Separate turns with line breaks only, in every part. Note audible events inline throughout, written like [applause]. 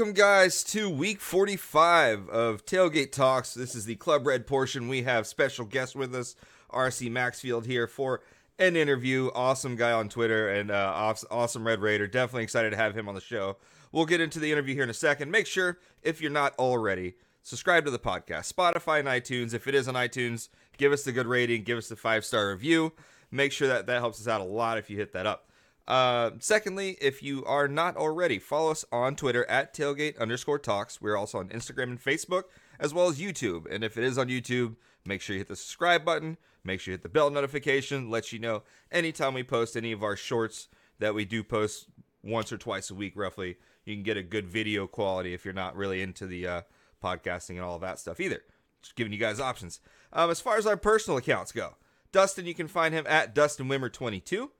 Welcome, guys, to week 45 of Tailgate Talks. This is the Club Red portion. We have special guest with us, RC Maxfield, here for an interview. Awesome guy on Twitter and uh, awesome Red Raider. Definitely excited to have him on the show. We'll get into the interview here in a second. Make sure, if you're not already, subscribe to the podcast, Spotify and iTunes. If it is on iTunes, give us the good rating, give us the five star review. Make sure that that helps us out a lot if you hit that up. Uh, secondly, if you are not already, follow us on Twitter at tailgate underscore talks. We're also on Instagram and Facebook, as well as YouTube. And if it is on YouTube, make sure you hit the subscribe button. Make sure you hit the bell notification. Let you know anytime we post any of our shorts that we do post once or twice a week, roughly. You can get a good video quality if you're not really into the uh, podcasting and all that stuff either. Just giving you guys options. Um, as far as our personal accounts go, Dustin, you can find him at Dustin Wimmer 22.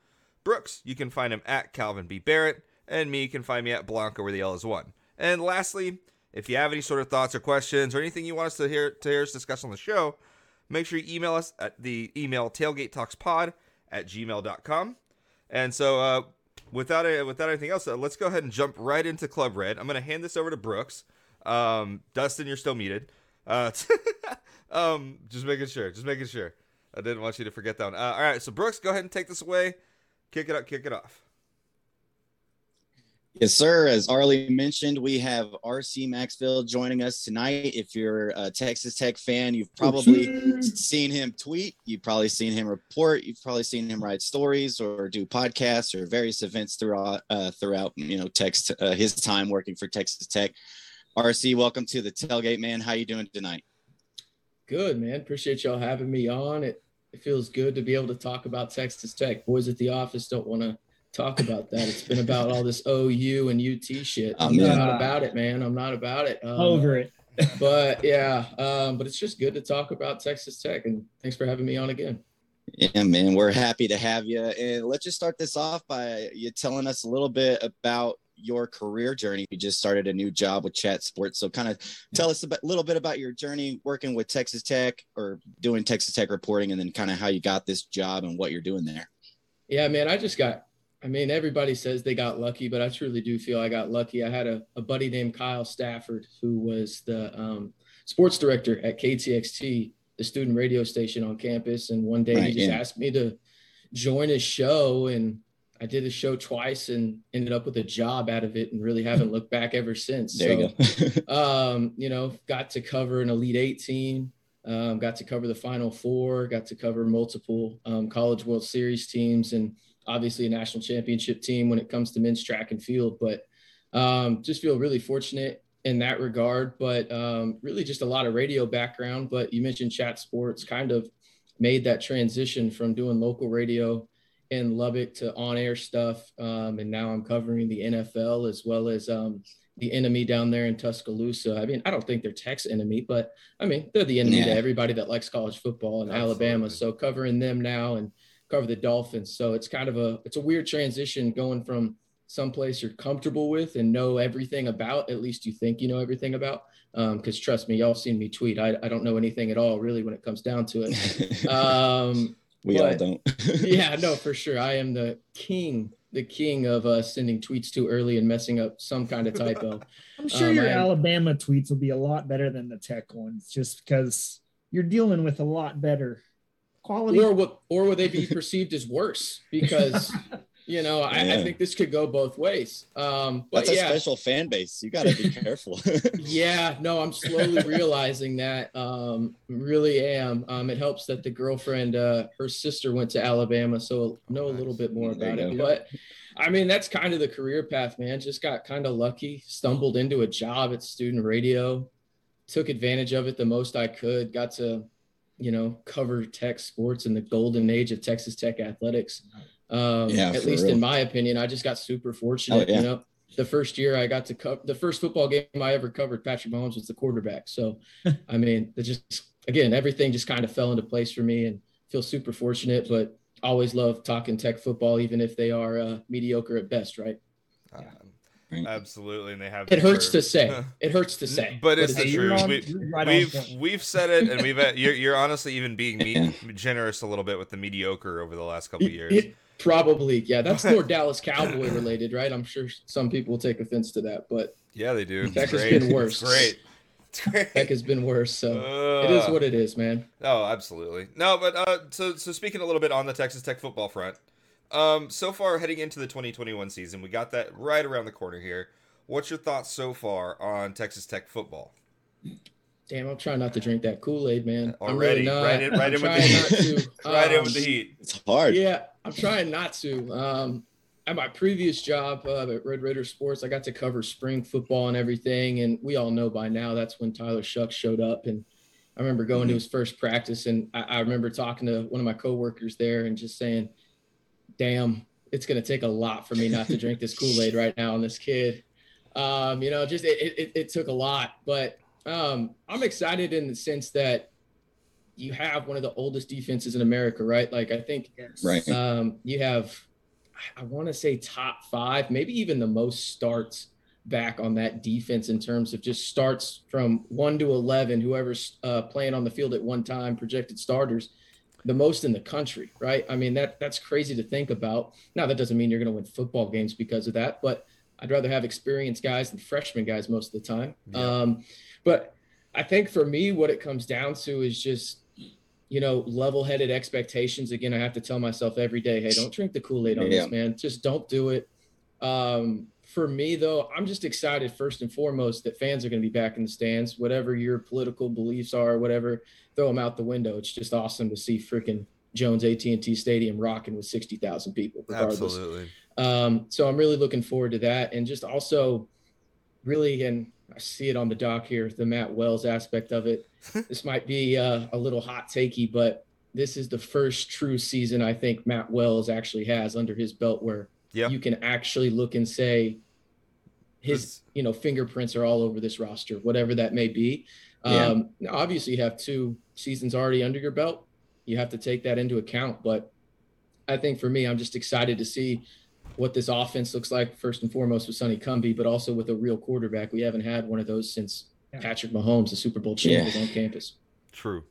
Brooks, you can find him at Calvin B. Barrett, and me, you can find me at Blanca, where the L is one. And lastly, if you have any sort of thoughts or questions or anything you want us to hear to hear us discuss on the show, make sure you email us at the email tailgatetalkspod at gmail.com. And so, uh, without a, without anything else, uh, let's go ahead and jump right into Club Red. I'm going to hand this over to Brooks. Um, Dustin, you're still muted. Uh, [laughs] um, just making sure. Just making sure. I didn't want you to forget that one. Uh, all right, so Brooks, go ahead and take this away kick it up, kick it off.
Yes, sir. As Arlie mentioned, we have RC Maxfield joining us tonight. If you're a Texas Tech fan, you've probably seen him tweet, you've probably seen him report, you've probably seen him write stories or do podcasts or various events throughout uh, throughout you know text uh, his time working for Texas Tech. RC, welcome to the tailgate, man. How you doing tonight?
Good, man. Appreciate y'all having me on. It it feels good to be able to talk about Texas Tech. Boys at the office don't want to talk about that. It's been about all this OU and UT shit. I'm not about it, man. I'm not about it.
Um, Over it. [laughs]
but yeah, um, but it's just good to talk about Texas Tech. And thanks for having me on again.
Yeah, man, we're happy to have you. And let's just start this off by you telling us a little bit about your career journey. You just started a new job with Chat Sports. So, kind of tell us a little bit about your journey working with Texas Tech or doing Texas Tech reporting, and then kind of how you got this job and what you're doing there.
Yeah, man, I just got, I mean, everybody says they got lucky, but I truly do feel I got lucky. I had a, a buddy named Kyle Stafford who was the um, sports director at KTXT, the student radio station on campus. And one day right, he just yeah. asked me to join his show and I did the show twice and ended up with a job out of it and really haven't [laughs] looked back ever since.
There
so, you go. [laughs] um, you know, got to cover an Elite 18, um, got to cover the Final Four, got to cover multiple um, College World Series teams, and obviously a national championship team when it comes to men's track and field. But um, just feel really fortunate in that regard. But um, really, just a lot of radio background. But you mentioned chat sports, kind of made that transition from doing local radio in Lubbock to on air stuff. Um, and now I'm covering the NFL as well as um, the enemy down there in Tuscaloosa. I mean, I don't think they're Tech's enemy, but I mean, they're the enemy yeah. to everybody that likes college football in Absolutely. Alabama. So covering them now and cover the Dolphins. So it's kind of a, it's a weird transition going from someplace you're comfortable with and know everything about, at least you think you know everything about. Um, cause trust me, y'all seen me tweet. I, I don't know anything at all really when it comes down to it. [laughs] Um,
we but, all don't. [laughs]
yeah, no, for sure. I am the king, the king of uh, sending tweets too early and messing up some kind of typo. [laughs]
I'm sure um, your Alabama tweets will be a lot better than the Tech ones, just because you're dealing with a lot better quality.
Or what? Or will they be perceived as worse because [laughs] you know, I, yeah. I, think this could go both ways. Um,
but That's
yeah.
a special fan base. You got to be careful. [laughs]
yeah, no, I'm slowly [laughs] realizing that. Um, really am. Um, it helps that the girlfriend, uh, her sister went to Alabama, so know a little bit more about it. But I mean, that's kind of the career path, man. Just got kind of lucky, stumbled into a job at student radio, took advantage of it the most I could, got to, you know, cover tech sports in the golden age of Texas Tech athletics. Um,
Yeah,
at least
real.
in my opinion, I just got super fortunate.
Oh, yeah.
You know, the first year I got to cover the first football game I ever covered, Patrick Mahomes was the quarterback. So, [laughs] I mean, it just again, everything just kind of fell into place for me and feel super fortunate, but always love talking tech football, even if they are uh, mediocre at best, right?
Right.
Absolutely, and they have.
It hurts to say. [laughs] It hurts to say.
But it's
it's
the truth. We,
you're right on
we've we've said it, and we've you're you're honestly even being me- generous a little bit with the mediocre over the last couple of years.
It- probably, yeah. That's more [laughs] Dallas Cowboy related, right? I'm sure some people will take offense to that, but
yeah, they do. It's
Tech has been worse.
It's great. It's great.
heck has been worse. So it is what it is, man.
Oh, absolutely. No, but uh, so so speaking a little bit on the Texas Tech football front, um, so far heading into the 2021 season, we got that right around the corner here. What's your thoughts so far on Texas Tech football?
Damn, I'm trying not to drink that Kool Aid, man. I'm
Already,
really
right in- right
I'm
in with the heat.
not [laughs]
right in
Um,
with the heat.
It's hard.
Yeah, I'm trying not to. Um, at my previous job uh, at Red Raider Sports, I got to cover spring football and everything. And we all know by now that's when Tyler Shough's showed up. And I remember going to his first practice, and I, I remember talking to one of my coworkers there and just saying, "Damn, it's going to take a lot for me not to drink this Kool Aid right now on this kid." Um, you know, just it, it, it took a lot, but um, I'm excited in the sense that you have one of the oldest defenses in America, right? Like I think
Right.
um, you have, I want to say top five, maybe even the most starts back on that defense in terms of just starts from one to 11, whoever's uh, playing on the field at one time, projected starters, the most in the country, right? I mean, that that's crazy to think about. Now, that doesn't mean you're going to win football games because of that, but I'd rather have experienced guys than freshman guys most of the time.
Yeah.
Um, but I think for me, what it comes down to is just you know, level headed expectations. Again, I have to tell myself every day, hey, don't drink the Kool Aid on
Yeah.
this, man. Just don't do it. Um, for me, though, I'm just excited first and foremost that fans are going to be back in the stands, whatever your political beliefs are, whatever, throw them out the window. It's just awesome to see freaking Jones AT&T Stadium rocking with 60,000 people, regardless.
Absolutely.
Um, so I'm really looking forward to that, and just also really, and I see it on the dock here, the Matt Wells aspect of it. [laughs] this might be uh, a little hot takey, but this is the first true season I think Matt Wells actually has under his belt where
Yeah.
you can actually look and say his
This-
you know fingerprints are all over this roster, whatever that may be.
Yeah.
Um, obviously, you have two seasons already under your belt. You have to take that into account. But I think for me, I'm just excited to see what this offense looks like, first and foremost with Sonny Cumbie, but also with a real quarterback. We haven't had one of those since
Yeah.
Patrick Mahomes, the Super Bowl champ,
Yeah.
on campus.
True.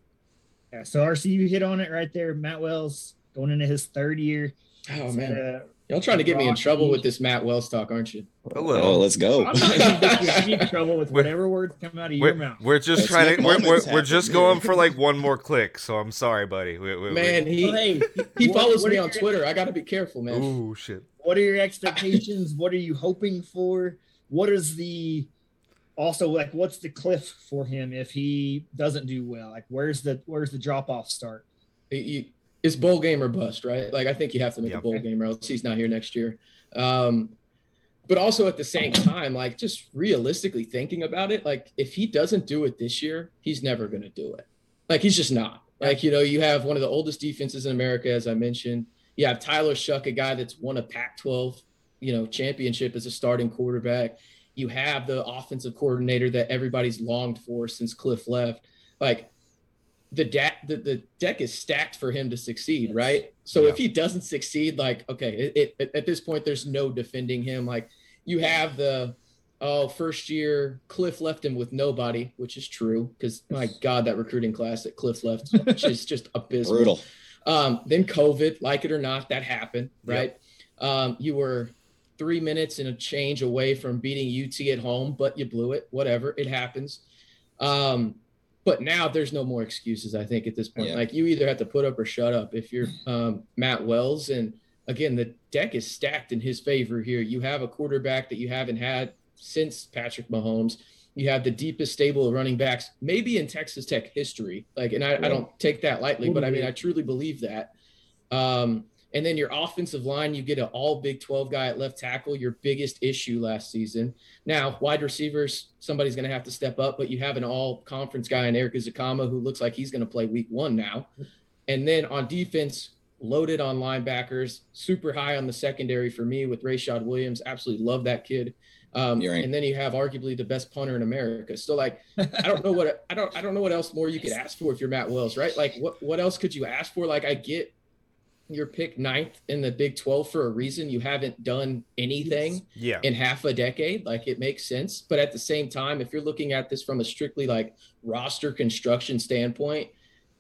Yeah, so RC, you hit on it right there. Matt Wells going into his third year.
Oh, man.
had a-
Y'all trying to get me in trouble with this Matt Wells talk, aren't you?
A
Oh, let's go.
I'm not get you in [laughs] trouble with
We're-
whatever words come out of your
We're,
mouth.
we're just
Let's
trying to. We're, we're, we're just
happen
going for like one more click. So I'm sorry, buddy. We, we, we-
Man, he,
Well, hey,
he
what-
follows
what
me
are
on Twitter. I got to be careful, man.
Ooh shit.
What are your expectations? what are you hoping for? What is the also like what's the cliff for him if he doesn't do well? Like where's the where's the drop off start?
you- you- it's bowl game or bust, right? Like I think you have to make
Yeah.
a bowl game or else he's not here next year. Um, but also at the same time, like just realistically thinking about it, like if he doesn't do it this year, he's never going to do it. Like he's just not. Like you know, you have one of the oldest defenses in America, as I mentioned. You have Tyler Shough, a guy that's won a Pac-12, you know, championship as a starting quarterback. You have the offensive coordinator that everybody's longed for since Cliff left. Like the deck the, the deck is stacked for him to succeed, right? So
Yeah.
if he doesn't succeed, like okay, it, it, at this point there's no defending him. Like you have the oh first year Cliff left him with nobody, which is true because my God that recruiting class that Cliff left [laughs] is just abysmal.
Brutal.
Um, then COVID, like it or not, that happened,
Yep.
right? Um, you were three minutes and a change away from beating UT at home, but you blew it. Whatever, it happens. Um, but now there's no more excuses. I think at this point,
Yeah.
like you either have to put up or shut up. If you're [laughs] um, Matt Wells, and again, the deck is stacked in his favor here. You have a quarterback that you haven't had since Patrick Mahomes. You have the deepest stable of running backs, maybe in Texas Tech history. Like, and I, I don't take that lightly, but I mean, I truly believe that. Um, And then your offensive line, you get an all Big 12 guy at left tackle, your biggest issue last season. Now, wide receivers, somebody's going to have to step up, but you have an all conference guy in Erik Ezukanma who looks like he's going to play week one now. And then on defense, loaded on linebackers, super high on the secondary for me with Rayshad Williams. Absolutely love that kid. Um,
right.
and then you have arguably the best punter in America. So like, I don't know what I don't I don't know what else more you could [laughs] ask for if you're Matt Wells, right? Like, what what else could you ask for? Like, I get your pick ninth in the Big 12 for a reason. You haven't done anything
Yeah.
in half a decade. Like it makes sense. But at the same time, if you're looking at this from a strictly like roster construction standpoint,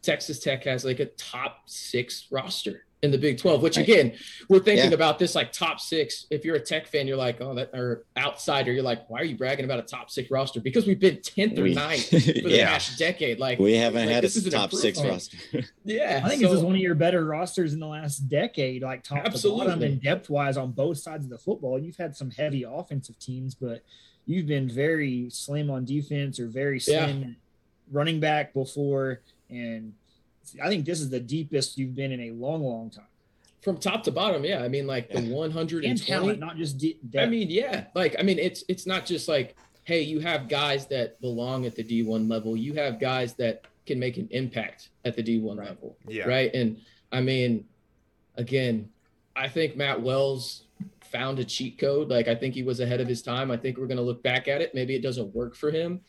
Texas Tech has like a top six roster in the Big 12, which again, we're thinking
Yeah.
about this like top six. If you're a Tech fan, you're like, oh, that or outsider, you're like, why are you bragging about a top six roster? Because we've been 10th or
We-
9th [laughs] for the
yeah.
past decade. Like
We haven't
like,
had
this
a
is
top six roster. [laughs]
Yeah.
I think
so-
this is one of your better rosters in the last decade, like top to bottom
Absolutely.
and depth wise on both sides of the football. You've had some heavy offensive teams, but you've been very slim on defense or very
Yeah.
slim running back before. And I think this is the deepest you've been in a long, long time.
from top to bottom, yeah. I mean, like the 120
And talent, not just de- depth.
I mean, yeah. Like, I mean, it's it's not just like, hey, you have guys that belong at the D1 level. You have guys that can make an impact at the D1
Right.
level.
Yeah.
Right. And I mean, again, I think Matt Wells found a cheat code. Like, I think he was ahead of his time. I think we're going to look back at it. Maybe it doesn't work for him.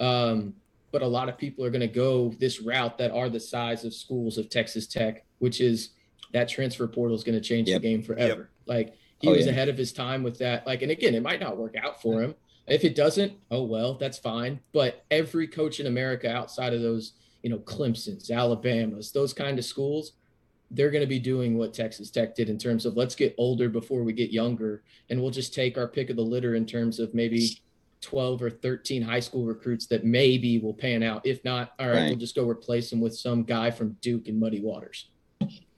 Um, but a lot of people are going to go this route that are the size of schools of Texas Tech, which is that transfer portal is going to change
Yep.
the game forever. Like he
Oh,
was
yeah.
ahead of his time with that. Like, and again, it might not work out for him. If it doesn't, oh well, that's fine. But every coach in America outside of those, you know, Clemson's, Alabama's, those kind of schools, they're going to be doing what Texas Tech did in terms of let's get older before we get younger, and we'll just take our pick of the litter in terms of maybe 12 or 13 high school recruits that maybe will pan out. If not, all right,
Right.
we'll just go replace them with some guy from Duke and Muddy Waters.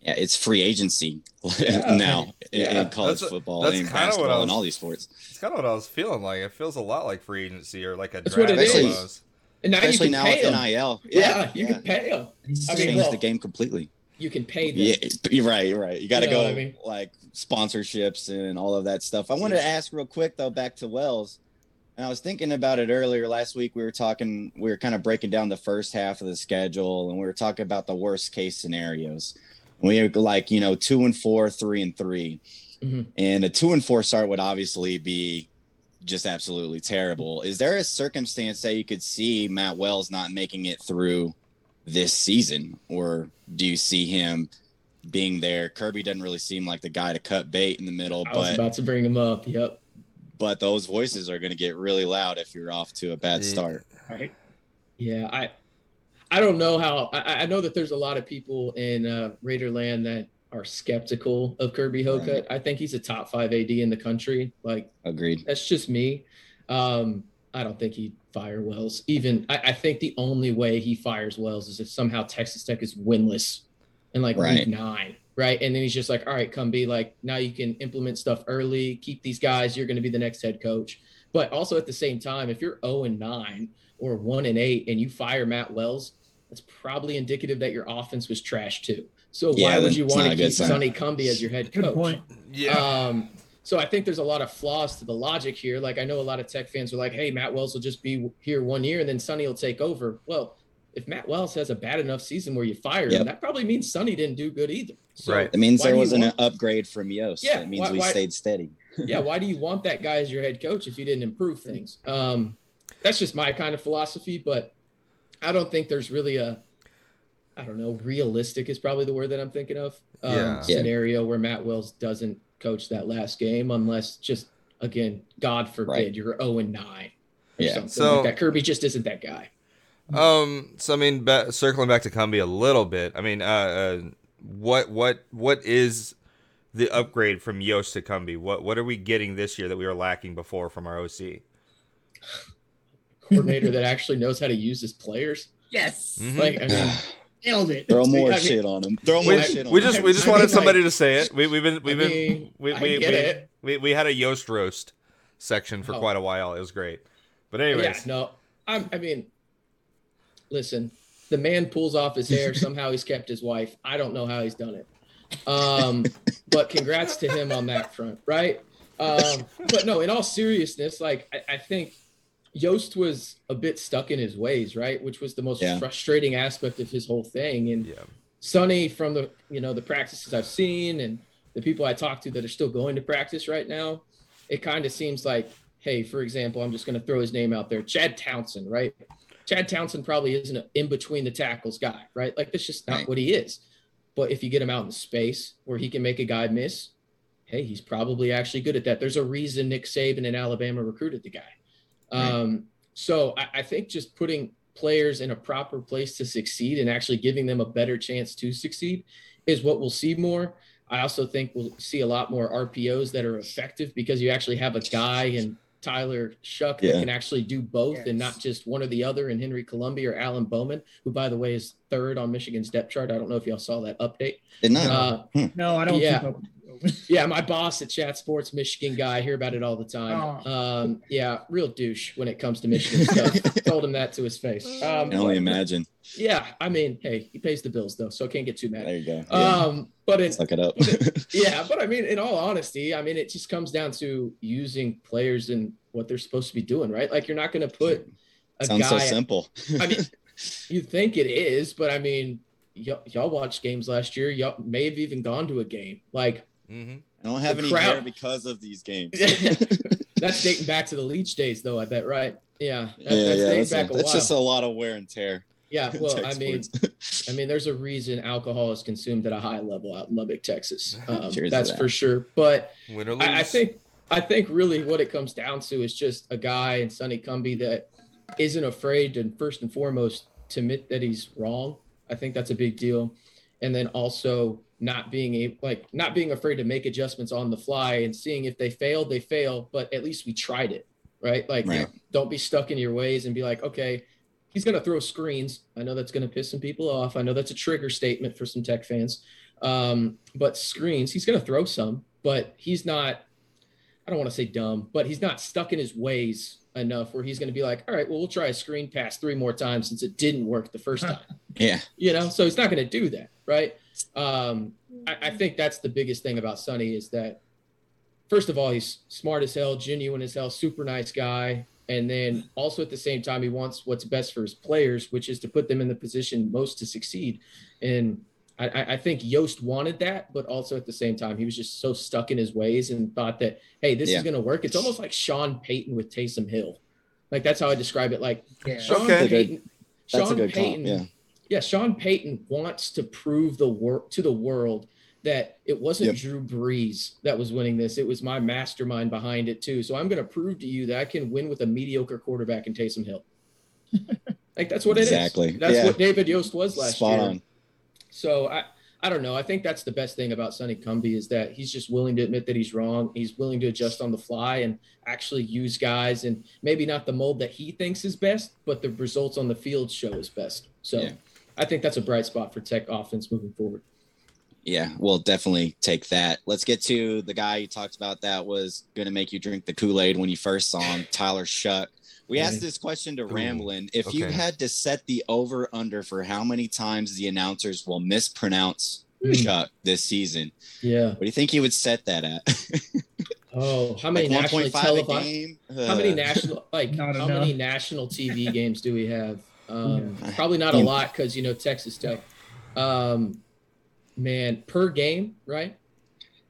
Yeah, it's free agency [laughs]
Yeah.
now in-
Yeah.
in college
That's-
football
that's
and
kinda what I
basketball
was-
and all these sports.
It's kind of what I was feeling like. It feels a lot like free agency or like a
That's
draft
what it
is.
And now
Especially
you
now
can
with
pay them.
NIL.
Yeah, you can pay them.
It's
I mean,
changed
well,
the game completely.
You can pay them.
Yeah, [laughs] you're right, you're right. You got to
You know
go
I mean?
like sponsorships and all of that stuff. I wanted to ask real quick though, back to Wells. And I was thinking about it earlier last week. We were talking, we were kind of breaking down the first half of the schedule, and we were talking about the worst case scenarios. We were like, you know, two and four, three and 3
Mhm.
and a two and four start would obviously be just absolutely terrible. Is there a circumstance that you could see Matt Wells not making it through this season, or do you see him being there? Kirby doesn't really seem like the guy to cut bait in the middle,
I was
but
about to bring him up. Yep.
But those voices are going to get really loud if you're off to a bad start.
right?
Yeah, I I don't know how I, I know that there's a lot of people in uh, Raider land that are skeptical of Kirby Hocutt. I think he's a top five AD in the country. Like
Agreed.
that's just me. Um, I don't think he'd fire Wells. Even I, I think the only way he fires Wells is if somehow Texas Tech is winless in like
Right.
week nine. Right. And then he's just like, all right, come be like, now you can implement stuff early, keep these guys, you're going to be the next head coach. But also at the same time, if you're 0 and 9 or 1 and 8 and you fire Matt Wells, that's probably indicative that your offense was trash too. So
Yeah,
why would you want to keep. Sonny Cumbie as your head coach?
Good point.
Yeah.
Um, so I think there's a lot of flaws to the logic here. Like I know a lot of Tech fans are like, "Hey, Matt Wells will just be here one year and then Sonny will take over." Well, if Matt Wells has a bad enough season where you fire
Yep.
him, that probably means Sonny didn't do good either. So
Right.
It means there wasn't
want-
an upgrade from Yost.
Yeah,
It means
why-
we
why-
stayed steady. [laughs]
yeah, why do you want that guy as your head coach if you didn't improve things? Um, that's just my kind of philosophy, but I don't think there's really a, I don't know, realistic is probably the word that I'm thinking of. Um,
Yeah.
Yeah.
Scenario where Matt Wells doesn't coach that last game unless just again, God forbid,
Right.
you're 0 and 9. Or
Yeah.
something
So-
like that. Kirby just isn't that guy.
Um. So I mean, ba- circling back to Cumbie a little bit. I mean, uh, uh, what what what is the upgrade from Yost to Cumbie? What what are we getting this year that we were lacking before from our OC?
Coordinator that actually knows how to use his players.
Yes.
Mhm.
Like, I mean, [sighs]
Nailed it.
Throw more
I mean-
shit on him. Throw more
We,
shit on
we
him.
just we just
I
wanted
mean,
somebody
like-
to say it. We we've been we've
I
been
mean,
we
I
we,
get
we,
it.
we we had a Yost roast section for
Oh.
quite a while. It was great. But anyways,
Yeah, no, I'm, I mean, listen, the man pulls off his hair. [laughs] Somehow he's kept his wife. I don't know how he's done it. Um, but congrats to him on that front, right? Um, but no, in all seriousness, like I, I think Yost was a bit stuck in his ways, right? Which was the most
Yeah.
frustrating aspect of his whole thing. And
Yeah.
Sonny, from the you know the practices I've seen and the people I talk to that are still going to practice right now, it kind of seems like, hey, for example, I'm just going to throw his name out there, Chad Townsend, right? Chad Townsend probably isn't an in between the tackles guy, right? Like that's just not
Right.
what he is. But if you get him out in space where he can make a guy miss, hey, he's probably actually good at that. There's a reason Nick Saban in Alabama recruited the guy.
Right.
Um, so I, I think just putting players in a proper place to succeed and actually giving them a better chance to succeed is what we'll see more. I also think we'll see a lot more RPOs that are effective because you actually have a guy in Tyler Shough that can actually do both and not just one or the other in Henry Colombi or Alan Bowman, who by the way is third on Michigan's depth chart. I don't know if y'all saw that update.
Did not.
Uh,
No, I don't
Yeah.
Keep [laughs] up.
yeah, my boss at Chat Sports, Michigan guy, I hear about it all the time.
Oh.
Um, yeah, real douche when it comes to Michigan stuff. [laughs] Told him that to his face.
I
Um,
can only imagine.
Yeah, I mean, hey, he pays the bills though, so I can't get too mad.
There you go. Yeah.
Um, but it,
Suck it up. [laughs]
yeah, but I mean, in all honesty, I mean, it just comes down to using players and what they're supposed to be doing, right? Like you're not going to put a
Sounds so simple.
I mean, you think it is, but I mean, y- y'all watched games last year. Y'all may have even gone to a game. Like
hmm
I don't have
the
any
crowd-
hair because of these games. [laughs] [laughs]
that's dating back to the Leach days, though. I bet, right? Yeah, that-
yeah,
that's
yeah. That's,
back a
that's just a lot of wear and tear.
yeah, [laughs] well, I mean. I mean, there's a reason alcohol is consumed at a high level out in Lubbock, Texas. Um, that's
that.
for sure. But
Win or lose.
I, I think I think really what it comes down to is just a guy in Sonny Cumbie that isn't afraid to first and foremost to admit that he's wrong. I think that's a big deal, and then also not being a, like not being afraid to make adjustments on the fly and seeing if they fail, they fail, but at least we tried it, right? Like
Right.
don't be stuck in your ways and be like, okay, he's going to throw screens. I know that's going to piss some people off. I know that's a trigger statement for some tech fans. Um, but screens, he's going to throw some, but he's not, I don't want to say dumb, but he's not stuck in his ways enough where he's going to be like, all right, well, we'll try a screen pass three more times since it didn't work the first time,
Yeah.
you know? So he's not going to do that. Right. Um, I, I think that's the biggest thing about Sonny is that, first of all, he's smart as hell, genuine as hell, super nice guy. And then also at the same time, he wants what's best for his players, which is to put them in the position most to succeed. And I- I, I think Yost wanted that, but also at the same time, he was just so stuck in his ways and thought that, hey, this
Yeah.
is going to work. It's almost like Sean Payton with Taysom Hill. Like that's how I describe it. Like
Yeah.
Sean
Okay.
Payton.
That's
Sean
a good
Payton.
Yeah.
yeah, Sean Payton wants to prove the work to the world that it wasn't
Yep.
Drew Brees that was winning this. It was my mastermind behind it too. So I'm going to prove to you that I can win with a mediocre quarterback in Taysom Hill. [laughs] like that's what it is.
Exactly.
That's
Yeah.
what David Yost was last
Spot
year.
on.
So I, I don't know. I think that's the best thing about Sonny Cumbie is that he's just willing to admit that he's wrong. He's willing to adjust on the fly and actually use guys and maybe not the mold that he thinks is best, but the results on the field show is best. So
Yeah.
I think that's a bright spot for Tech offense moving forward.
Yeah, we'll definitely take that. Let's get to the guy you talked about that was going to make you drink the Kool Aid when you first saw him, Tyler Shough. We
Yeah.
asked this question to
Ooh,
Ramblin. If you had to set the over under for how many times the announcers will mispronounce
Hmm.
Shough this season,
Yeah.
what do you think you would set that at? [laughs]
Oh, how many
like
nationally
1.5 a
televised?
game?
How many
Uh,
national like [laughs]
Not
how
enough.
many national TV [laughs] games do we have? Um,
Yeah.
Probably not a lot because you know Texas Tech. Um, man, per game, right?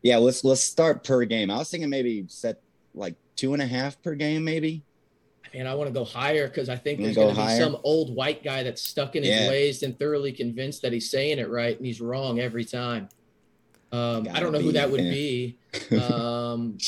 Yeah, let's let's start per game. I was thinking maybe set like two and a half per game, maybe.
Man, I want to go higher because I think there's going to be some old white guy that's stuck in his
Yeah.
ways and thoroughly convinced that he's saying it right and he's wrong every time. Um, I don't know who that would be, [laughs] um,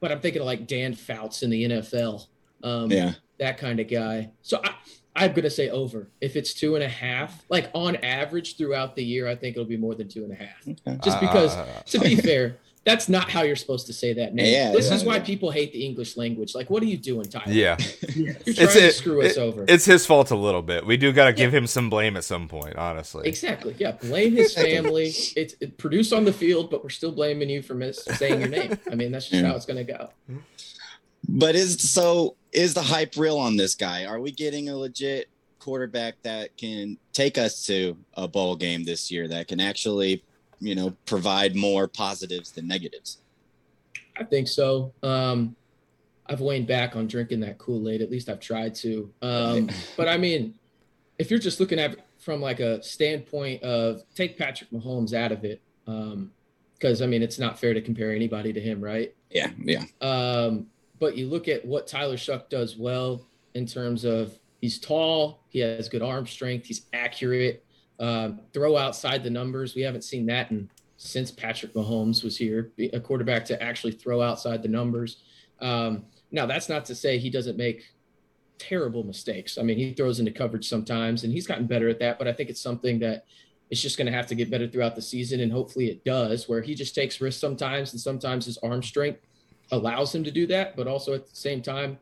but I'm thinking of like Dan Fouts in the NFL. Um,
yeah,
that kind of guy. So I, I'm gonna say over. If it's two and a half, like on average throughout the year, I think it'll be more than two and a half. Just because,
Uh,
to be fair, that's not how you're supposed to say that name.
Yeah,
this
yeah,
is why
yeah.
people hate the English language. Like, what are you doing, Tyler?
yeah,
you're
It's
trying to
it-
screw us over.
it's his fault a little bit. We do got to give him some blame at some point, honestly.
Exactly. Yeah. Blame his family. It's it produced on the field, but we're still blaming you for mis- saying your name. I mean, that's just how it's gonna go.
but is so is the hype real on this guy? Are we getting a legit quarterback that can take us to a bowl game this year that can actually you know, provide more positives than negatives.
I think so. Um, I've waned back on drinking that Kool Aid. At least I've tried to. Um, [laughs] but I mean, if you're just looking at from like a standpoint of take Patrick Mahomes out of it, because um, I mean it's not fair to compare anybody to him, right?
Yeah, yeah.
Um, but you look at what Tyler Shough does well in terms of he's tall, he has good arm strength, he's accurate, um, throw outside the numbers. We haven't seen that in since Patrick Mahomes was here, a quarterback to actually throw outside the numbers. Um, now, that's not to say he doesn't make terrible mistakes. I mean, he throws into coverage sometimes, and he's gotten better at that. But I think it's something that it's just going to have to get better throughout the season, and hopefully it does. Where he just takes risks sometimes, and sometimes his arm strength allows him to do that. But also at the same time,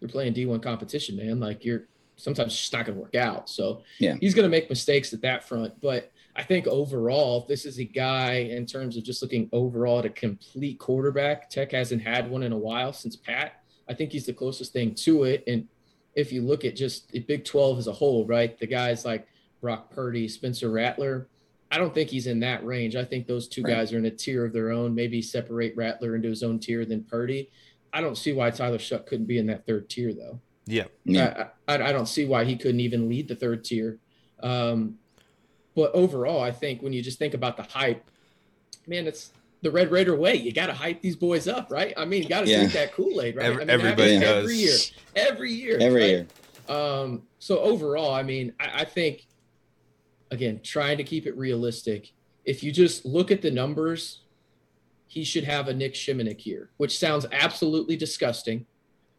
you're playing D1 competition, man. Like you're sometimes it's just not going to work out. So
yeah,
he's going to make mistakes at that front, but. I think overall, this is a guy in terms of just looking overall at a complete quarterback. Tech hasn't had one in a while since Pat. I think he's the closest thing to it. And if you look at just the Big 12 as a whole, right, the guys like Brock Purdy, Spencer Rattler, I don't think he's in that range. I think those two right. guys are in a tier of their own. Maybe separate Rattler into his own tier than Purdy. I don't see why Tyler Shough couldn't be in that third tier, though.
Yeah.
yeah. I, I, I, don't see why he couldn't even lead the third tier. Um, but overall, I think when you just think about the hype, man, it's the Red Raider way. You got to hype these boys up, right? I mean, you got to yeah. drink that Kool Aid, right?
Every,
I mean,
everybody does.
Every year, every year,
every
right?
year.
Um, so overall, I mean, I, I think again, trying to keep it realistic. If you just look at the numbers, he should have a Nick Shimonek here, which sounds absolutely disgusting.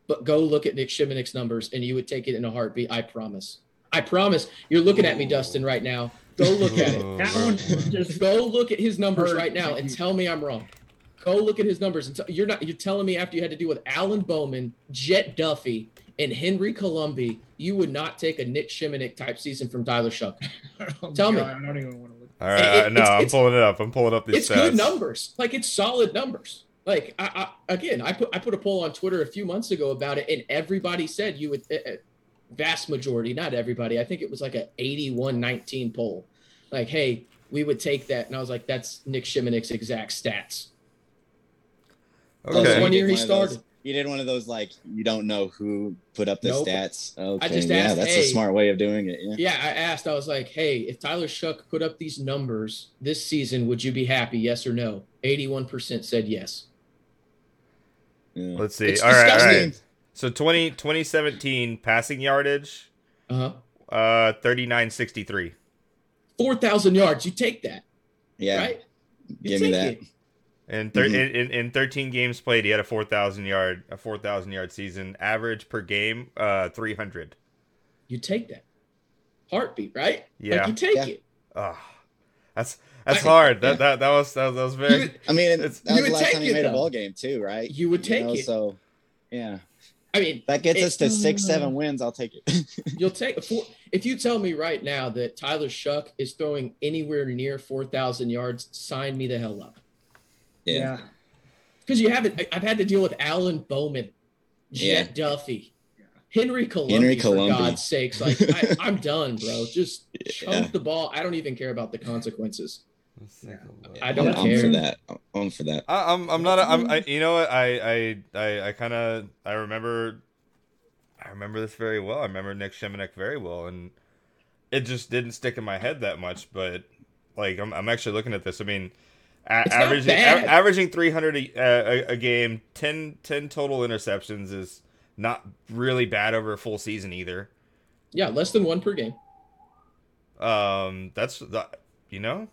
But go look at Nick Shimonek's numbers, and you would take it in a heartbeat. I promise. I promise. You're looking at me, Dustin, right now. Go look at it. [laughs]
That one just
Go look at his numbers right now and tell me I'm wrong. Go look at his numbers and t- you're not. You're telling me after you had to deal with Alan Bowman, Jett Duffey, and Henry Colombi, you would not take a Nick Shimonek type season from Tyler Shough. [laughs]
Oh,
Tell me.
I don't even want to look.
All right,
It-
no,
it's-
I'm
it's-
pulling it up. I'm pulling up these
it's
stats.
good numbers. Like it's solid numbers. Like I, I again, I put I put a poll on Twitter a few months ago about it, and everybody said you would. Uh, vast majority, not everybody. I think it was like a 81-19 poll. Like, hey, we would take that, and I was like, that's Nick Shimonek's exact stats.
Oh,
That's
Okay.
one year he
one those-
started.
You did one of those like you don't know who put up the
Nope.
stats. Okay,
just
yeah,
asked,
that's
hey.
a smart way of doing it. Yeah.
Yeah, I asked. I was like, "Hey, if Tyler Shough put up these numbers this season, would you be happy? Yes or no?" Eighty-one percent said yes.
yeah.
Let's see.
It's
all right, all So 20, 2017 passing yardage,
Uh huh.
uh, 3963.
Four thousand yards. You take that,
Yeah,
right? You
give me
take
that.
it.
And thir-
Mhm.
in, in, in 13 games played, he had a 4,000 yard a 4,000 yard season. Average per game, uh, 300.
You take that. Heartbeat, right?
Yeah.
Like you take
Yeah.
it.
Oh, that's that's
I-
hard. That,
yeah.
that that was that was, that was very.
You-
I mean,
It's-
that
You
was the
would
last
take
time he
it,
made a ball game too, right?
You would take it.
So, yeah,
I mean,
that gets
It-
us to six, seven [sighs] wins. I'll take it. [laughs]
you'll take four. If you tell me right now that Tyler Shough is throwing anywhere near four thousand yards, sign me the hell up.
Yeah.
Because you haven't. I- I've had to deal with Alan Bowman, Jett Duffey, Henry Colombi,
Henry
for God's sakes. Like I, [laughs] I'm done, bro. Just chunk the ball. I don't even care about the consequences.
Yeah.
I don't
I'm, I'm
care.
for that. I'm- I'm for that.
I, I'm I'm not a, I'm I, you know what I I I, I kind of I remember I remember this very well. I remember Nick Shimonek very well, and it just didn't stick in my head that much. But like I'm I'm actually looking at this. I mean, a-
It's not
averaging
bad.
a- averaging 300 a, a, a game, 10, 10 total interceptions is not really bad over a full season either.
Yeah, less than one per game.
Um, that's the, you know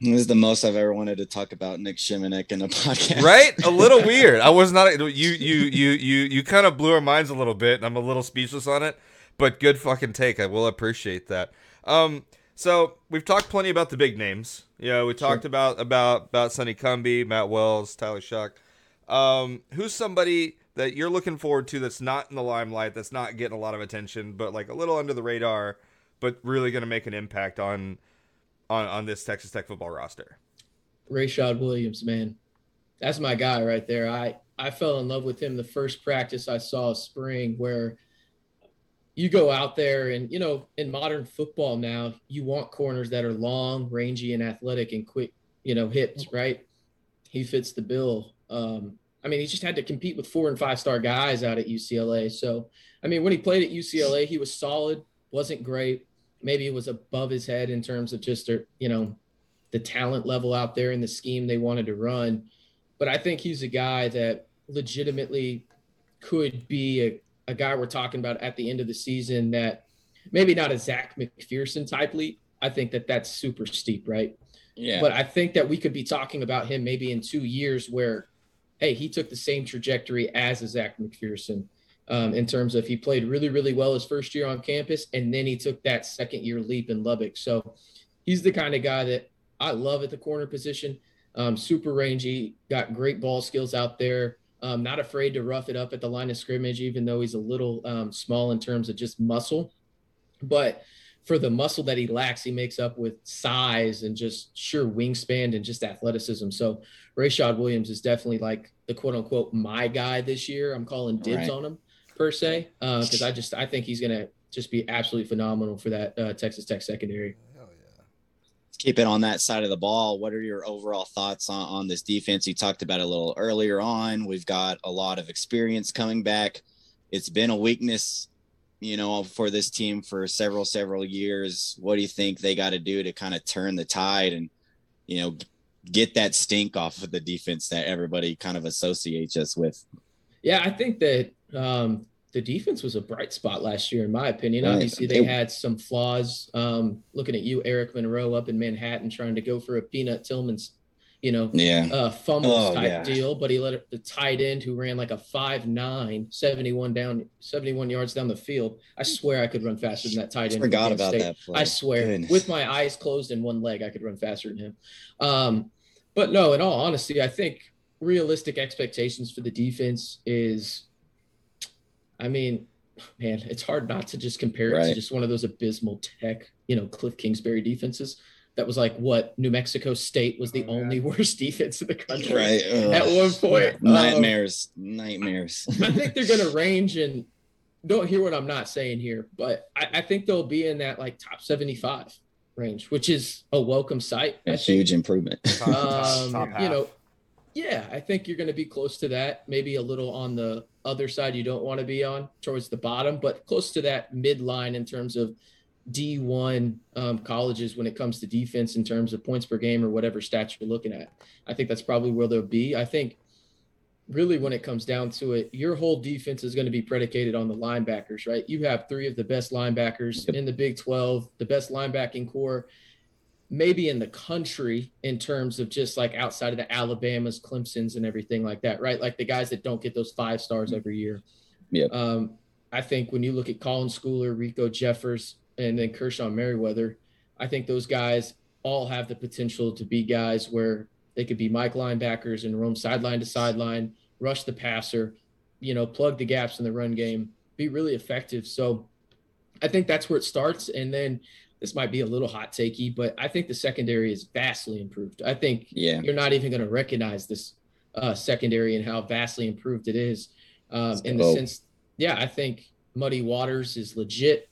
This is the most I've ever wanted to talk about Nick Shimonek in a [laughs] podcast.
right a little weird i was not you you you you you kind of blew our minds a little bit and i'm a little speechless on it but good fucking take i will appreciate that um so we've talked plenty about the big names. Yeah we talked about about about sonny cumbie matt wells tyler shough. Um who's somebody that you're looking forward to that's not in the limelight that's not getting a lot of attention but like a little under the radar but really going to make an impact on on on this texas tech football roster?
Rayshad Williams, man, that's my guy right there. I I fell in love with him the first practice I saw spring, where you go out there and you know in modern football now you want corners that are long, rangy, and athletic and quick you know, hips, right? He fits the bill. Um, I mean, he just had to compete with four and five star guys out at UCLA. So, I mean, when he played at UCLA, he was solid, wasn't great. Maybe it was above his head in terms of just, you know, the talent level out there and the scheme they wanted to run. But I think he's a guy that legitimately could be a, a guy we're talking about at the end of the season that maybe not a Zech McPhearson type leap. I think that that's super steep, right?
Yeah.
But I think that we could be talking about him maybe in two years where, hey, he took the same trajectory as a Zech McPhearson um, in terms of he played really, really well his first year on campus, and then he took that second year leap in Lubbock. So he's the kind of guy that I love at the corner position. Um, super rangy, got great ball skills out there. Um, not afraid to rough it up at the line of scrimmage, even though he's a little um, small in terms of just muscle. But for the muscle that he lacks, he makes up with size and just sure wingspan and just athleticism. So Rayshad Williams is definitely like the quote unquote my guy this year. I'm calling dibs right. on him per se because uh, I just I think he's gonna just be absolutely phenomenal for that uh, Texas Tech secondary.
Keep it on that side of the ball. What are your overall thoughts on, on this defense? You talked about a little earlier on. We've got a lot of experience coming back. It's been a weakness you know, for this team for several, several years. What do you think they got to do to kind of turn the tide and, you know, get that stink off of the defense that everybody kind of associates us with?
Yeah, I think that um, the defense was a bright spot last year, in my opinion. Right. Obviously, they had some flaws. Um, looking at you, Eric Monroe, up in Manhattan, trying to go for a Peanut Tillman's you know,
yeah.
uh, fumbles oh, type yeah. deal, but he let it, the tight end who ran like a 5'9, 71 down, 71 yards down the field. I swear I could run faster than that tight end.
I forgot about State. that.
Play. I swear, Goodness. with my eyes closed and one leg, I could run faster than him. Um, but no, in all honesty, I think realistic expectations for the defense is, I mean, man, it's hard not to just compare it to just one of those abysmal tech, you know, Cliff Kingsbury defenses that was like what New Mexico State was the oh, only [laughs] worst defense in the country
right
Ugh. at one point.
Nightmares, um, nightmares. [laughs]
I think they're going [laughs] to range and don't hear what I'm not saying here, but I, I, think they'll be in that like top 75 range, which is a welcome sight.
A huge improvement.
um, you know, yeah, I think you're going to be close to that. Maybe a little on the other side you don't want to be on towards the bottom, but close to that midline in terms of D1 um, colleges when it comes to defense in terms of points per game or whatever stats you're looking at. I think that's probably where they'll be. I think really when it comes down to it, your whole defense is going to be predicated on the linebackers, right? You have three of the best linebackers in the Big 12, the best linebacking core, maybe in the country in terms of just like outside of the Alabamas, Clemson's, and everything like that, right? Like the guys that don't get those five stars every year.
Yeah.
Um, I think when you look at Colin Schooler, Rico Jeffers, and then Krishon Merriweather. I think those guys all have the potential to be guys where they could be Mike linebackers and roam sideline to sideline, rush the passer, you know, plug the gaps in the run game, be really effective. So I think that's where it starts. And then this might be a little hot takey, but I think the secondary is vastly improved. I think
yeah.
you're not even going to recognize this uh, secondary and how vastly improved it is. Um, in the sense, yeah, I think Muddy Waters is legit.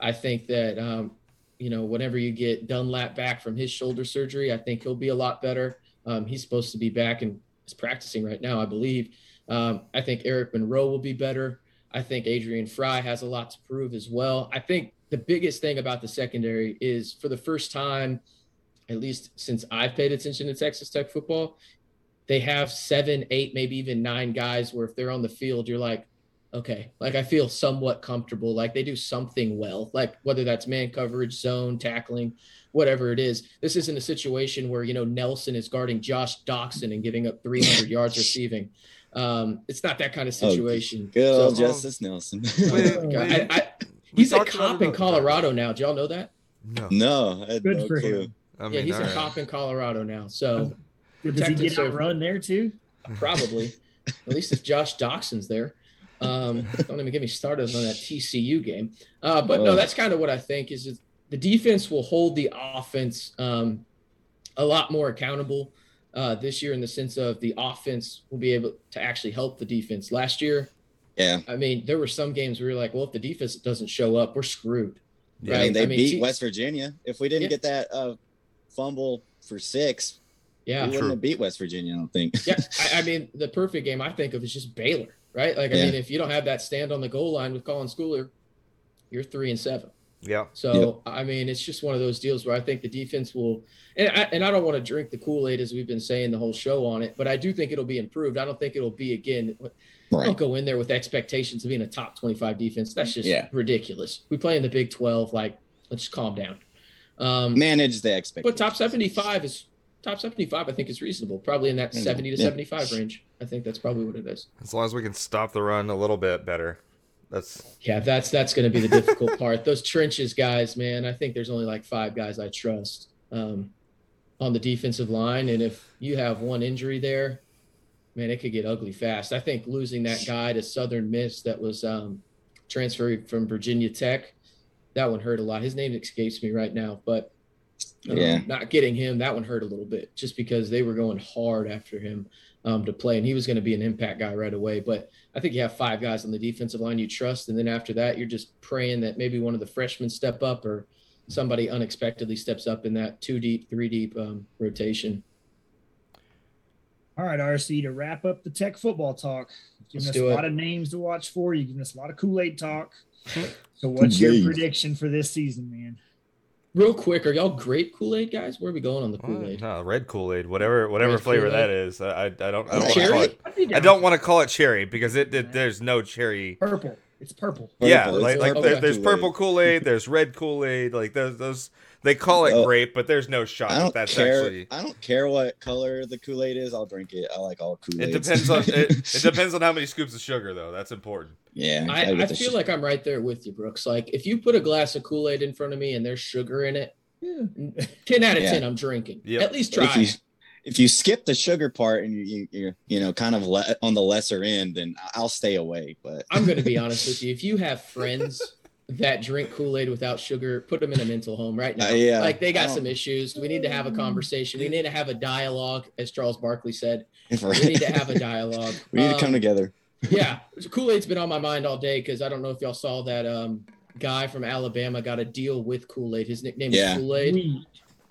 I think that um, you know whenever you get Dunlap back from his shoulder surgery, I think he'll be a lot better. Um, he's supposed to be back and is practicing right now, I believe. Um, I think Eric Monroe will be better. I think Adrian Frye has a lot to prove as well. I think the biggest thing about the secondary is for the first time, at least since I've paid attention to Texas Tech football, they have seven, eight, maybe even nine guys where if they're on the field, you're like, okay, like I feel somewhat comfortable. Like they do something well, like whether that's man coverage, zone, tackling, whatever it is. This isn't a situation where, you know, Nelson is guarding Josh Doctson and giving up 300 yards receiving. Um, it's not that kind of oh, situation.
Oh, good old so, Justis Nelson.
I, I, he's a cop in Colorado now. Do y'all know that?
No. No.
Good no for clue. him.
I mean, yeah, he's a right. cop in Colorado now. So
does he get a run there too? [laughs]
Probably. At least if Josh Doctson's there. Um, don't even get me started on that TCU game. Uh, but no, that's kind of what I think is the defense will hold the offense um, a lot more accountable uh, this year in the sense of the offense will be able to actually help the defense. Last year,
yeah,
I mean, there were some games where you're like, well, if the defense doesn't show up, we're screwed.
Yeah, right? I mean, they I mean, beat West Virginia. If we didn't yeah. get that uh, fumble for six,
Yeah.
we wouldn't have beat West Virginia. I don't think.
Yeah. [laughs] I, I mean, the perfect game I think of is just Baylor, right? Like, I
Yeah.
mean, if you don't have that stand on the goal line with Colin Schooler, you're three and seven.
Yeah.
So I mean, it's just one of those deals where I think the defense will, and I, and I don't want to drink the Kool Aid as we've been saying the whole show on it, but I do think it'll be improved. I don't think it'll be again.
Right.
Don't go in there with expectations of being a top twenty-five defense. That's just
Yeah.
ridiculous. We play in the Big Twelve. Like, let's just calm down. Um,
Manage the expectations.
but top seventy-five is top seventy-five. I think is reasonable. Probably in that seventy to
Yeah.
seventy-five range. I think that's probably what it is.
As long as we can stop the run a little bit better. That's
Yeah, that's that's going to be the difficult [laughs] part. Those trenches guys, man. I think there's only like five guys I trust um, on the defensive line, and if you have one injury there, man, it could get ugly fast. I think losing that guy to Southern Miss that was um, transferred from Virginia Tech, that one hurt a lot. His name escapes me right now, but um,
Yeah.
not getting him, that one hurt a little bit, just because they were going hard after him um, to play, and he was going to be an impact guy right away. But I think you have five guys on the defensive line you trust, and then after that, you're just praying that maybe one of the freshmen step up or somebody unexpectedly steps up in that two deep, three deep um, rotation.
All right, RC, to wrap up the tech football talk, giving
Let's
us
do
a
it.
lot of names to watch for. You giving us a lot of Kool Aid talk. [laughs] So, what's your prediction for this season, man?
Real quick, are y'all great Kool Aid guys? Where are we going on the uh, Kool Aid?
no, red Kool Aid, whatever whatever
Red
flavor
Kool-Aid.
that is. I I, I don't I don't want to call it.
I'd be
I
down
don't want to call it cherry because it, it there's no cherry.
purple. It's purple.
yeah,
Purple.
like
It's
like
purple
there, there's purple Kool Aid, [laughs] there's red Kool Aid, like those those they call it
Oh.
grape, but there's no shot
I
that
don't
that's
care.
actually.
I don't care what color the Kool Aid is. I'll drink it. I like all Kool Aid.
It depends on it, [laughs] it depends on how many scoops of sugar though. That's important.
yeah,
I, I feel
sh-
like I'm right there with you, Brooks. Like if you put a glass of Kool Aid in front of me and there's sugar in it,
Yeah.
ten out of
Yeah.
ten, I'm drinking.
Yep.
At least try.
if you if you skip the sugar part and you, you you're you know kind of le- on the lesser end, then I'll stay away. But
I'm going to be [laughs] honest with you. If you have friends that drink Kool Aid without sugar, put them in a mental home right now.
Uh, yeah.
Like they got
don't-
some issues. We need to have a conversation. We need to have a dialogue, as Charles Barkley said. [laughs]
if
We need to have a dialogue. [laughs]
we need to come
Um,
together. [laughs]
yeah, Kool Aid's been on my mind all day because I don't know if y'all saw that um, guy from Alabama got a deal with Kool Aid. His nickname
Yeah.
is Kool Aid.
Sweet.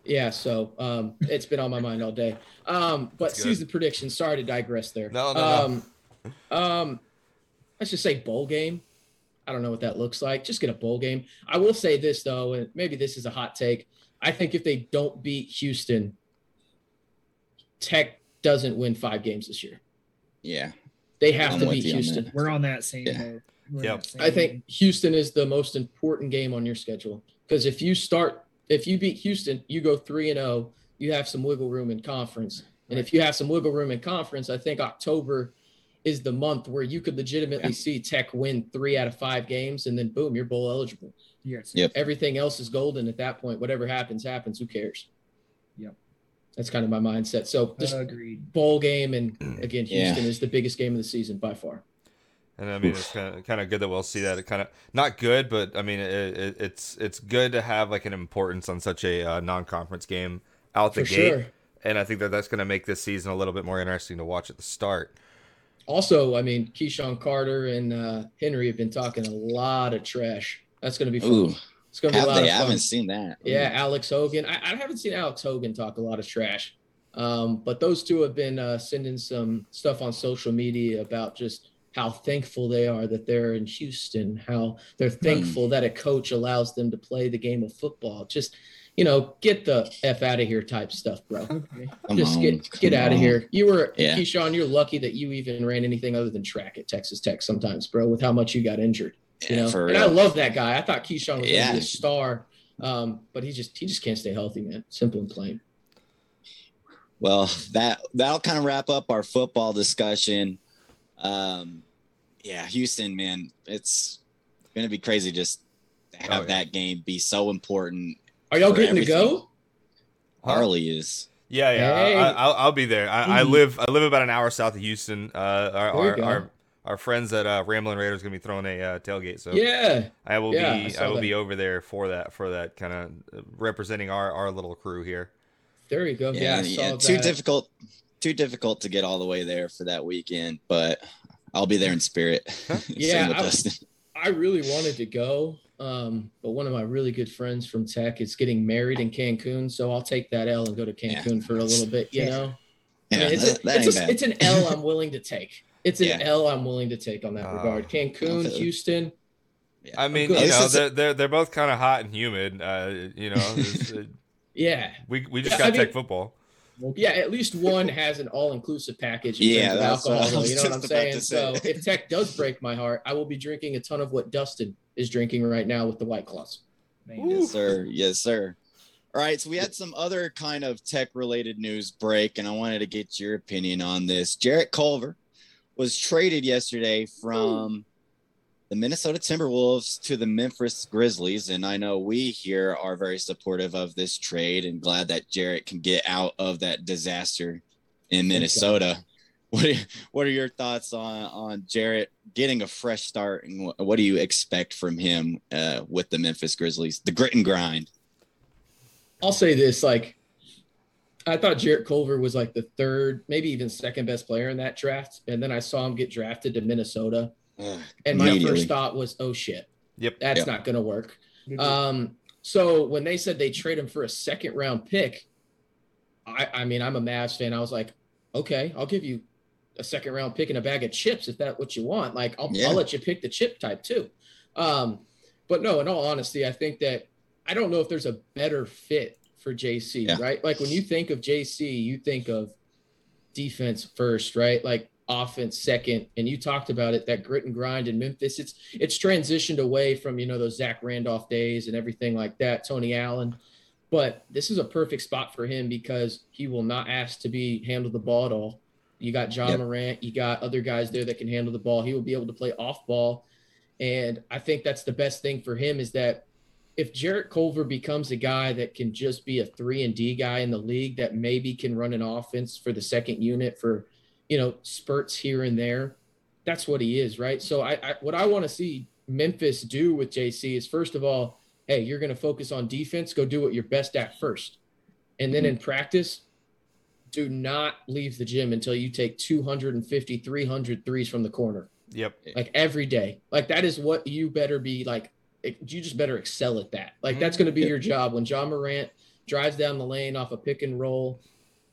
Yeah, so um, it's been on my mind all day. Um, but season predictions. Sorry to digress there.
No, no, no.
um, Um, let's just say bowl game. I don't know what that looks like. Just get a bowl game. I will say this though, and maybe this is a hot take. I think if they don't beat Houston, Tech doesn't win five games this year.
Yeah,
They have
I'm
to
with
beat
you on
Houston.
We're on that same
Yeah.
boat. We're on
Yep.
same
I think Houston is the most important game on your schedule because if you start, if you beat Houston, you go three and zero. You have some wiggle room in conference, and if you have some wiggle room in conference, I think October is the month where you could legitimately
Yeah.
see Tech win three out of five games, and then boom, you're bowl eligible.
Yes.
Yep.
Everything else is golden at that point. Whatever happens, happens. Who cares?
Yep.
That's kind of my mindset. So just
Agreed.
bowl game, and again,
Yeah.
Houston is the biggest game of the season by far.
And I mean, it's kind of kind of good that we'll see that. It kind of not good, but I mean, it, it, it's it's good to have like an importance on such a uh, non-conference game out the
For
gate.
sure.
And I think that that's going to make this season a little bit more interesting to watch at the start.
Also, I mean, KeSean Carter and uh, Henry have been talking a lot of trash. That's going to be fun.
Ooh,
It's going to be a lot
they?
of
I haven't seen that.
Yeah, Alex Hogan. I, I haven't seen Alex Hogan talk a lot of trash, um, but those two have been uh, sending some stuff on social media about just how thankful they are that they're in Houston, how they're thankful that a coach allows them to play the game of football. Just, you know, get the f out of here type stuff, bro.
Okay.
Just
on,
get get out of here. You were
Yeah.
KeSean. You're lucky that you even ran anything other than track at Texas Tech. Sometimes, bro, with how much you got injured. You
Yeah,
know,
for
and I love that guy. I thought KeSean was
Yeah.
gonna be a star, um, but he just he just can't stay healthy, man. Simple and plain.
Well, that that'll kind of wrap up our football discussion. Um, yeah, Houston, man, it's gonna be crazy just to have
Oh, yeah.
that game be so important.
Are y'all
For
getting to go?
Harley is.
Yeah, yeah,
Hey.
I, I'll, I'll be there. I, I
Mhm.
live I live about an hour south of Houston. Uh, our our, our our friends at uh, Ramblin' Raiders are gonna be throwing a uh, tailgate, so
Yeah,
I will
Yeah,
be
saw
I will
that.
be over there for that for that kind of representing our our little crew here.
there you go. Yeah,
Yeah, yeah, too
that.
difficult, too difficult to get all the way there for that weekend, but I'll be there in spirit. [laughs]
Yeah, I- I really wanted to go, um, but one of my really good friends from Tech is getting married in Cancun, so I'll take that L and go to Cancun
Yeah.
for a little bit. You
Yeah.
know,
Yeah,
I mean, it's,
that,
a,
that
it's, a- it's an L I'm willing to take. It's an
Yeah.
L I'm willing to take on that
Ah.
regard. Cancun,
Okay.
Houston.
I mean, you know, they're, they're they're both kind of hot and humid. Uh, you know, it's, [laughs] uh,
Yeah,
we we just
Yeah, I
got
mean-
tech football.
Yeah. At least one has an all-inclusive package. in
Yeah,
terms of
that's what I
alcohol.
was
You know what I'm saying?
to
So if Tech does break my heart, I will be drinking a ton of what Dustin is drinking right now with the White Claws.
Man,
Yes, sir. Yes, sir. All right. So we had some other kind of tech related news break, and I wanted to get your opinion on this. Jarrett Culver was traded yesterday from the Minnesota Timberwolves to the Memphis Grizzlies. And I know we here are very supportive of this trade and glad that Jarrett can get out of that disaster in Minnesota. [laughs] What are, what are your thoughts on, on Jarrett getting a fresh start and what, what do you expect from him uh, with the Memphis Grizzlies? The grit and grind.
I'll say this: like, I thought Jarrett Culver was like the third, maybe even second best player in that draft, and then I saw him get drafted to Minnesota, and my first thought was, "Oh shit,
Yep.
that's
Yep.
not going to work." Um, so when they said they trade him for a second round pick, I, I mean, I'm a Mavs fan. I was like, okay, I'll give you a second round pick and a bag of chips if that's what you want. Like, I'll,
Yeah.
I'll let you pick the chip type too. Um, but no, in all honesty, I think that I don't know if there's a better fit for JC,
Yeah.
right? Like when you think of JC, you think of defense first, right? Like offense second. And you talked about it, that grit and grind in Memphis. It's it's transitioned away from, you know, those Zach Randolph days and everything like that, Tony Allen. But this is a perfect spot for him because he will not ask to be handle the ball at all. You got Ja
Yep.
Morant, you got other guys there that can handle the ball. He will be able to play off ball. And I think that's the best thing for him is that if Jarrett Culver becomes a guy that can just be a three and D guy in the league that maybe can run an offense for the second unit for, you know, spurts here and there, that's what he is, right? So I, I what I want to see Memphis do with JC is first of all, hey, you're going to focus on defense, go do what you're best at first. And then in mm-hmm. practice, do not leave the gym until you take 250, 300 threes from the corner
Yep.
like every day. Like that is what you better be like. You just better excel at that. Like that's going to be
mm-hmm.
your job. When Ja Morant drives down the lane off a pick and roll,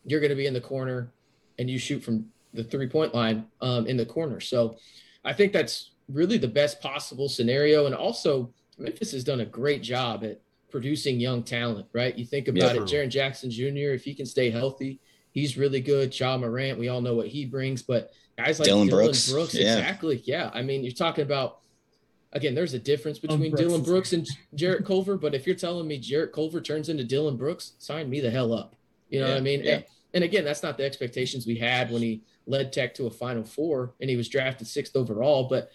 you're going to be in the corner, and you shoot from the three point line um, in the corner. So, I think that's really the best possible scenario. And also, Memphis has done a great job at producing young talent. Right? You think about
Yeah.
it, Jaren Jackson Jr. If he can stay healthy, he's really good. Ja Morant, we all know what he brings, but guys like
Dillon
Dillon,
Brooks,
Brooks,
yeah.
exactly. Yeah. I mean, you're talking about again, there's a difference between
Brooks Dillon
Brooks and Jarrett Culver, but if you're telling me Jarrett Culver turns into Dillon Brooks, sign me the hell up. You know what I mean?
yeah.
And, and again, that's not the expectations we had when he led Tech to a Final Four and he was drafted sixth overall. But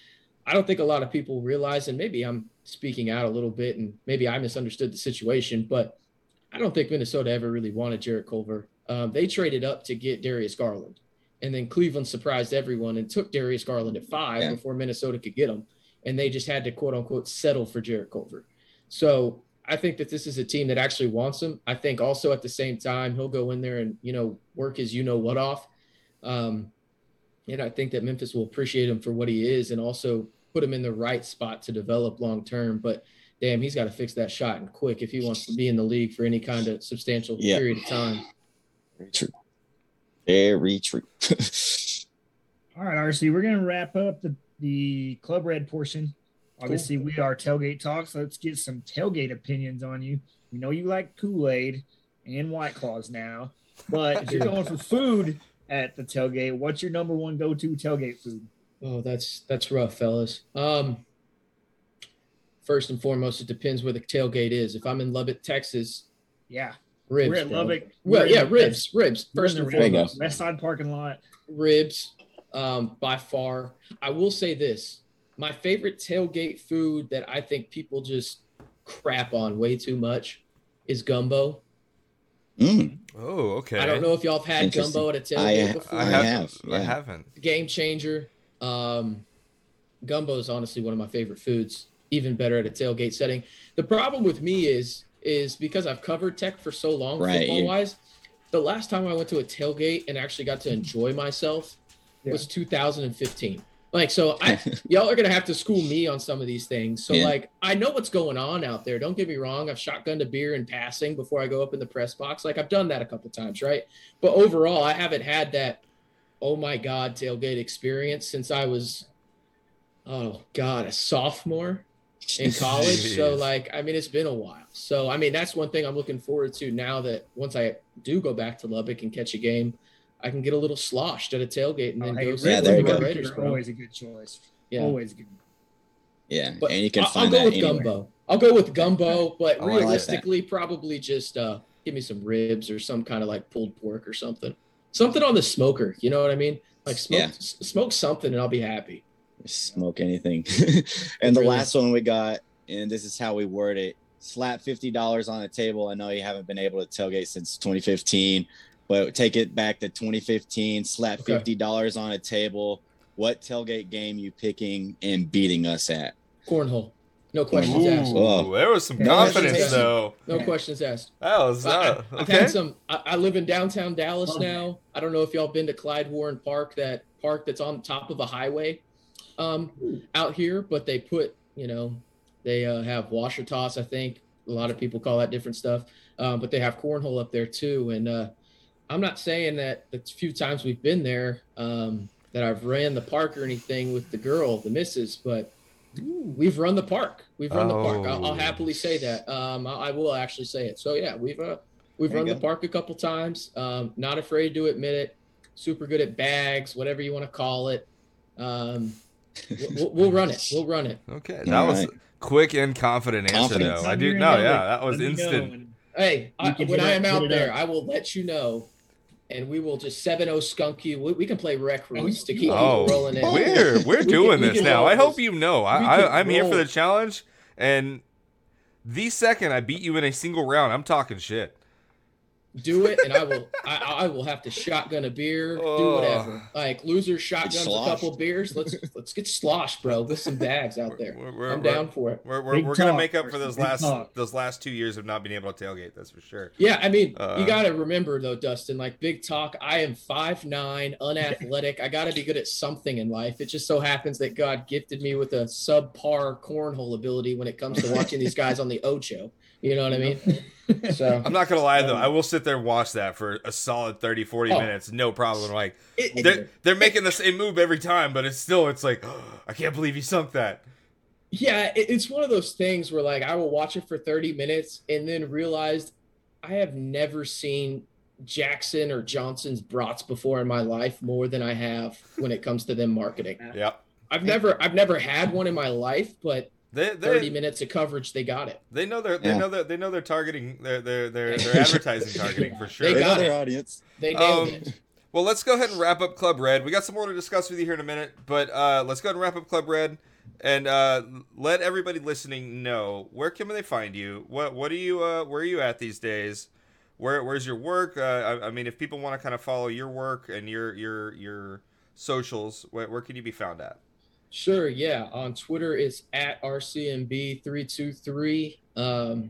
I don't think a lot of people realize, and maybe I'm speaking out a little bit, and maybe I misunderstood the situation, but I don't think Minnesota ever really wanted Jarrett Culver. Um, they traded up to get Darius Garland, and then Cleveland surprised everyone and took Darius Garland at five
Yeah.
before Minnesota could get him, and they just had to quote unquote settle for Jarrett Culver. So I think that this is a team that actually wants him. I think also at the same time he'll go in there and you know work his you know what off, um, and I think that Memphis will appreciate him for what he is, and also put him in the right spot to develop long term. But damn, he's got to fix that shot and quick if he wants to be in the league for any kind of substantial
Yeah.
period of time.
Very true. Very true. [laughs]
All right, RC, we're gonna wrap up the the club red portion. Obviously, we are tailgate talks. Let's get some tailgate opinions on you. We know you like Kool Aid and White Claws now, but if you're going for food at the tailgate, what's your number one go to tailgate food?
Oh, that's that's rough, fellas. Um, first and foremost, it depends where the tailgate is. If I'm in Lubbock, Texas,
Yeah,
ribs.
we're. Lubbock.
Well,
We're
yeah, ribs, ribs. First and
the
There you go.
foremost,
West Side parking lot.
ribs. Um, by far, I will say this: my favorite tailgate food that I think people just crap on way too much is gumbo.
Mm,
Oh, okay.
I don't know if y'all have had gumbo at a tailgate before.
I,
I
have,
have,
I haven't.
game changer. Um, gumbo is honestly one of my favorite foods. Even better at a tailgate setting. The problem with me is is because I've covered tech for so long,
Right,
football wise. The last time I went to a tailgate and actually got to enjoy myself was 2015. Like, so I [laughs] y'all are gonna have to school me on some of these things. So
Yeah.
like I know what's going on out there. Don't get me wrong. I've shotgunned a beer in passing before I go up in the press box. Like I've done that a couple times, right? But overall, I haven't had that oh my god tailgate experience since I was oh god, a sophomore in [laughs] college. so like I mean it's been a while. So I mean that's one thing I'm looking forward to now that once I do go back to Lubbock and catch a game, I can get a little sloshed at a tailgate and
Oh,
then
hey,
go
Red
Yeah, there you go.
Raiders, bro.
always a good choice.
Yeah.
Always good.
yeah,
But
and you can
I'll,
find
I'll go
that
with
anywhere.
gumbo. I'll go with gumbo, [laughs] but
Oh, I like
realistically, probably just uh, give me some ribs or some kind of like pulled pork or something. Something on the smoker. You know what I mean? Like smoke,
Yeah.
s- smoke something, and I'll be happy.
Smoke anything. [laughs] and the
Really?
last one we got, and this is how we word it: slap fifty dollars on a table. I know you haven't been able to tailgate since 2015, but take it back to 2015. Slap
Okay.
fifty dollars on a table. What tailgate game you picking and beating us at?
Cornhole. No questions asked.
Oh.
there was some
Yeah,
confidence though.
No questions asked.
That was
I,
not
I've
okay.
had some. I, I live in downtown Dallas
Okay.
now. I don't know if y'all been to Clyde Warren Park, that park that's on top of a highway, um, out here. But they put, you know, they uh, have washer toss. I think a lot of people call that different stuff. Um, but they have cornhole up there too. And uh, I'm not saying that the few times we've been there um, that I've ran the park or anything with the girl, the missus, but we've run the park. We've run the park. I'll, I'll
Oh.
happily say that. Um, I, I will actually say it. So yeah, we've uh, we've
There
run the park a couple times. Um, not afraid to admit it. Super good at bags, whatever you want to call it. Um, we'll, we'll run it. We'll run it.
Okay, that
All
was
right.
quick and confident answer
Confidence.
though. I do
you're
no, yeah, that was
let know
instant.
Hey, I,
can
when I am out there,
up.
I will let you know, and we will just 7-0 skunk you. We, we can play rec oh, routes to keep
Oh,
people rolling in.
we're we're
We
doing
we
this
can
now. I hope you know. I, I, I'm here for the challenge, and the second I beat you in a single round, I'm talking shit.
Do it, and I will. I, I will have to shotgun a beer, do
Oh.
whatever. Like loser shotguns a couple beers. Let's let's get sloshed, bro, with some bags out there.
We're, we're,
I'm
we're-
down for it.
We're, we're, we're gonna make up for those last
talk.
those last two years of not being able to tailgate. That's for sure.
Yeah, I mean,
Uh,
you got to remember though, Dustin. Like big talk. I am five nine, unathletic. I got to be good at something in life. It just so happens that God gifted me with a subpar cornhole ability when it comes to watching these guys on the Ocho. You know what I mean? [laughs] So
I'm not gonna lie though.
Um,
I will sit there and watch that for a solid 30, 40
Oh.
minutes, no problem. Like
it- it-
they're they're making the same move every time, but it's still it's like [gasps] I can't believe he sunk that.
Yeah, it, it's one of those things where like I will watch it for 30 minutes and then realize I have never seen Jackson or Johnson's brats before in my life more than I have when it comes to them marketing.
Yep.
I've never I've never had one in my life, but
They
30 minutes of coverage they got it.
they know they're they
Yeah.
know that they know they're targeting their their their, [laughs] their advertising targeting for sure.
They
They know
got
their audience.
They nailed
Um,
it.
Well, let's go ahead and wrap up Club Red. We got some more to discuss with you here in a minute, but uh, let's go ahead and wrap up Club Red and uh, let everybody listening know where can they find you. What what are you uh, where are you at these days? Where where's your work? Uh, I, I mean, if people want to kind of follow your work and your your your socials, where, where can you be found at?
Sure, yeah. On Twitter, it's at RCMB323. Um,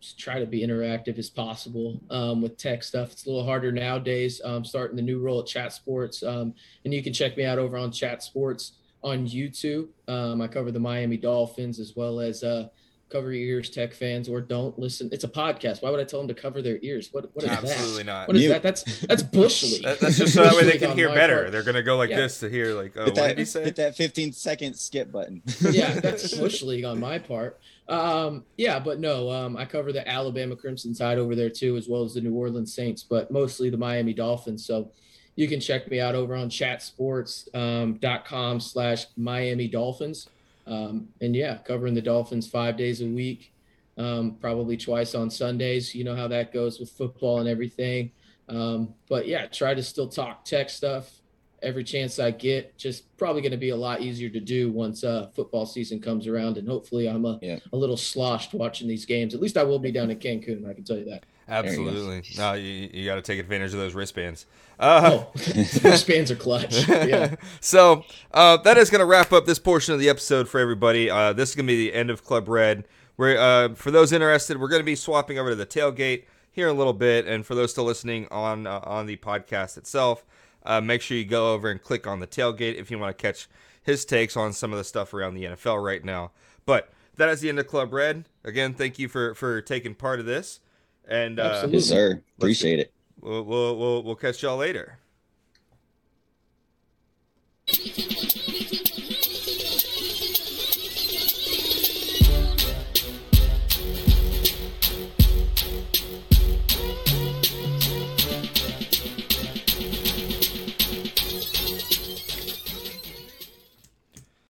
just try to be interactive as possible um, with tech stuff. It's a little harder nowadays. Um, starting the new role at Chat Sports. Um, and you can check me out over on Chat Sports on YouTube. Um, I cover the Miami Dolphins as well as uh, cover your ears, tech fans, or don't listen. It's a podcast. Why would I tell them to cover their ears? What, what is that?
Absolutely
that?
not.
What is
Mute.
that? That's that's [laughs] bush league.
That, that's just so that way they can hear better.
part.
They're gonna go like
Yeah.
this to hear like, oh,
hit
what
that,
did he say?
hit that 15 second skip button.
yeah, [laughs] that's bush league on my part. Um, yeah, but no, um, I cover the Alabama Crimson Tide over there too, as well as the New Orleans Saints, but mostly the Miami Dolphins. So you can check me out over on chatsports.com dot com slash Miami Dolphins. Um, and yeah, covering the Dolphins five days a week, um, probably twice on Sundays. You know how that goes with football and everything. Um, but yeah, try to still talk tech stuff every chance I get. Just probably going to be a lot easier to do once uh, football season comes around, and hopefully I'm a,
Yeah.
a little sloshed watching these games. At least I will be down in Cancun. I can tell you that.
Absolutely. No, you, you got to take advantage of those wristbands. Uh,
oh, [laughs] wristbands are clutch. Yeah. [laughs]
so uh, that is going to wrap up this portion of the episode for everybody. Uh, this is going to be the end of Club Red. We're, uh, for those interested, we're going to be swapping over to the tailgate here in a little bit. And for those still listening on uh, on the podcast itself, uh, make sure you go over and click on the tailgate if you want to catch his takes on some of the stuff around the NFL right now. But that is the end of Club Red. Again, thank you for for taking part of this. And uh,
yes, sir. Appreciate it.
We'll, we'll we'll we'll catch y'all later.